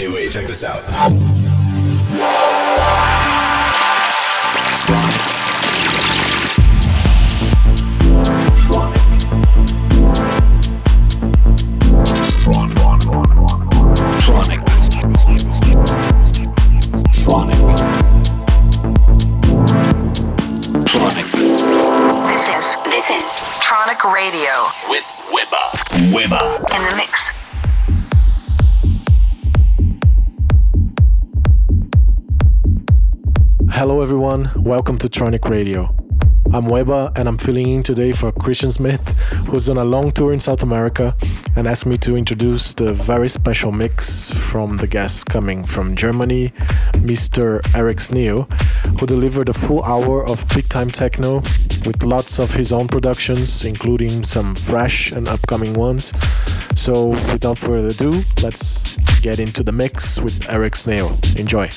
Hey, wait, check this out. Everyone. Welcome to Tronic Radio. I'm Wehbba, and I'm filling in today for Christian Smith, who's on a long tour in South America, and asked me to introduce the very special mix from the guest coming from Germany, Mr. Eric Sneo, who delivered a full hour of big time techno with lots of his own productions, including some fresh and upcoming ones. So, without further ado, let's get into the mix with Eric Sneo. Enjoy.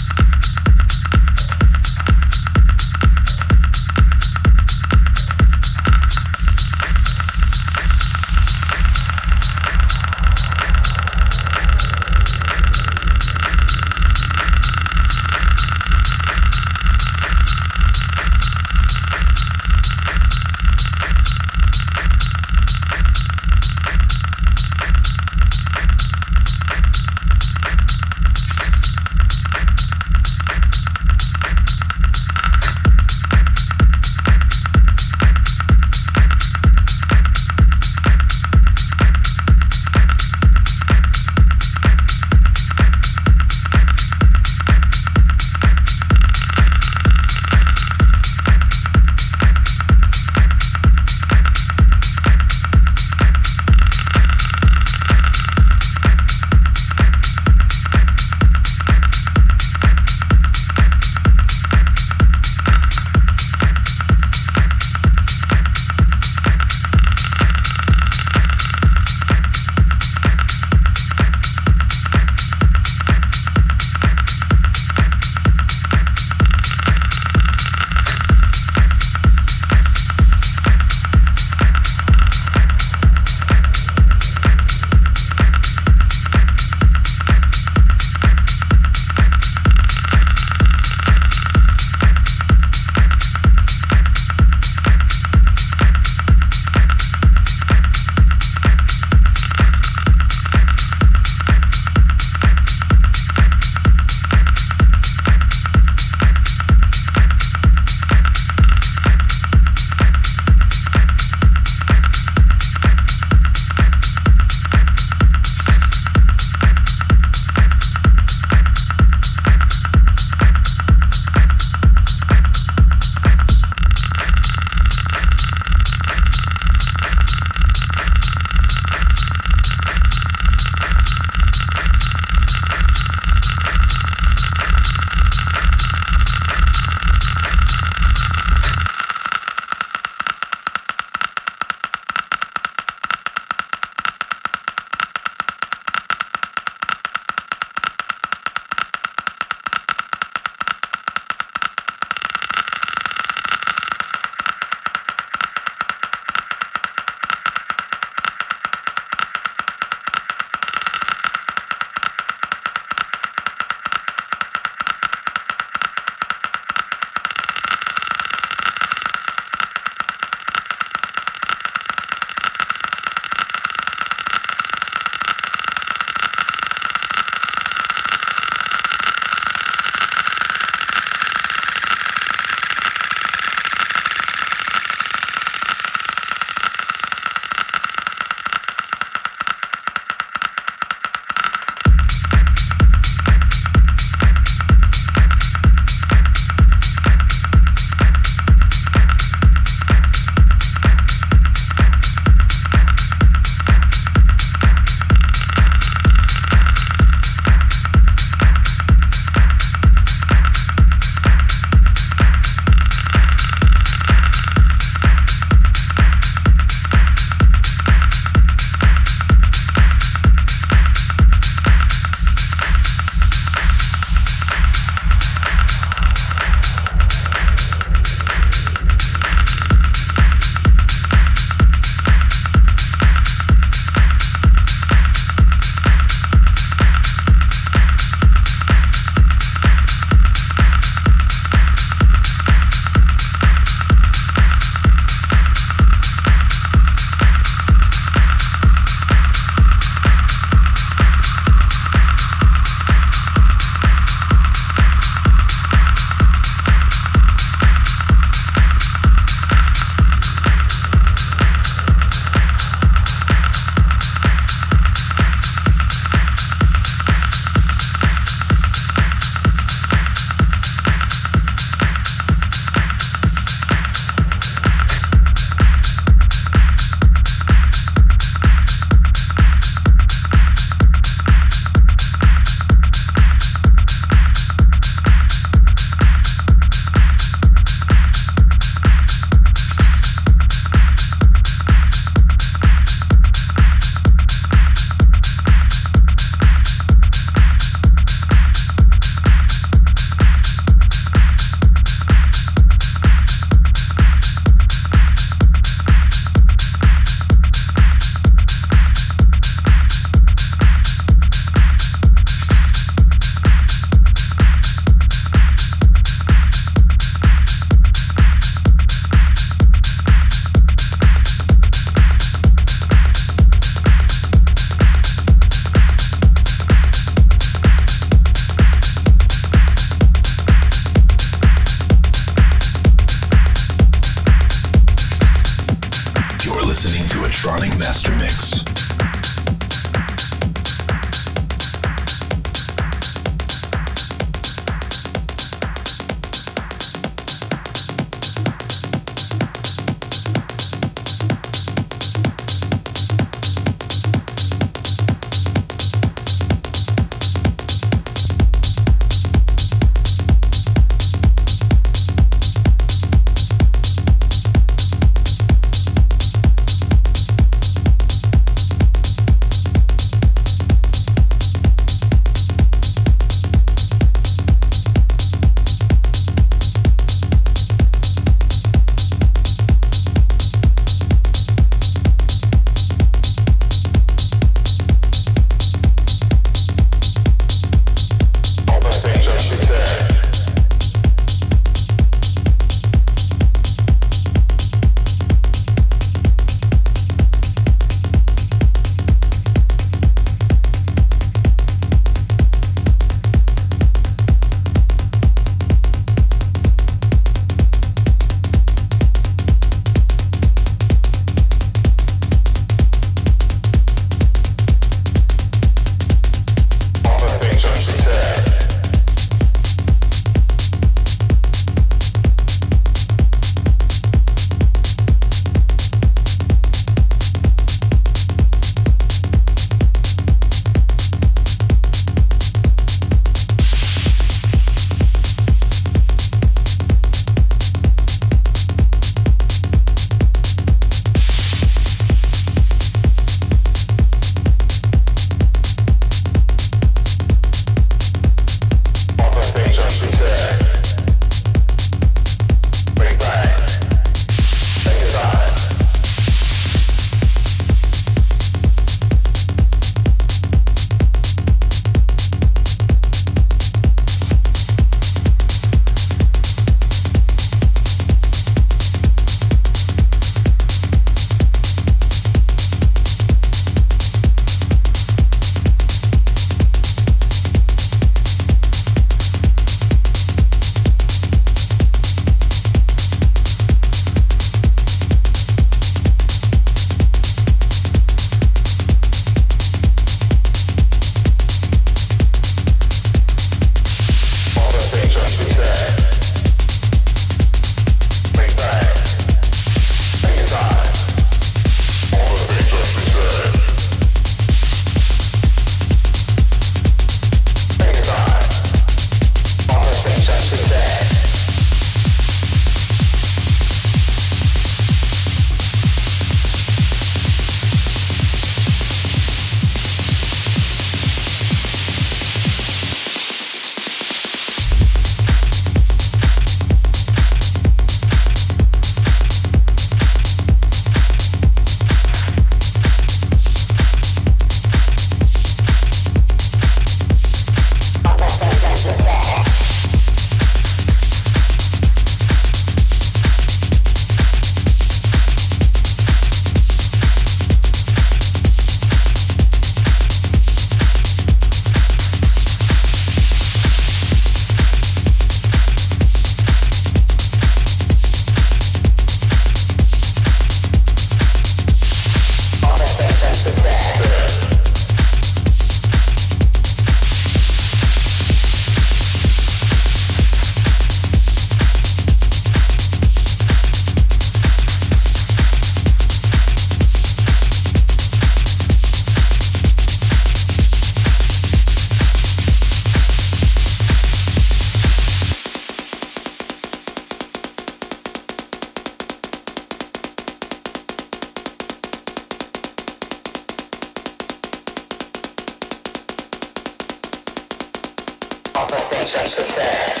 stand.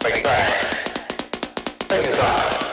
Bring it back. Bring us on.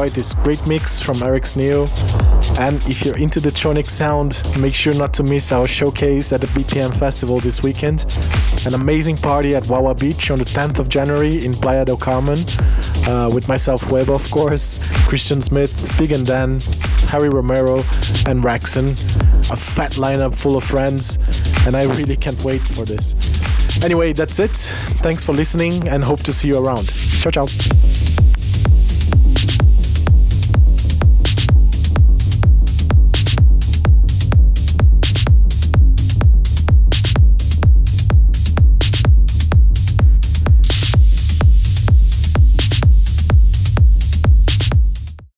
Enjoyed this great mix from Eric Sneo. And if you're into the tronic sound, make sure not to miss our showcase at the BPM Festival this weekend. An amazing party at Wawa Beach on the 10th of January in Playa del Carmen, uh, with myself, Wehbba, of course, Christian Smith, Pig&Dan, Harry Romero, and Raxon. A fat lineup full of friends, and I really can't wait for this. Anyway, that's it. Thanks for listening and hope to see you around. Ciao, ciao.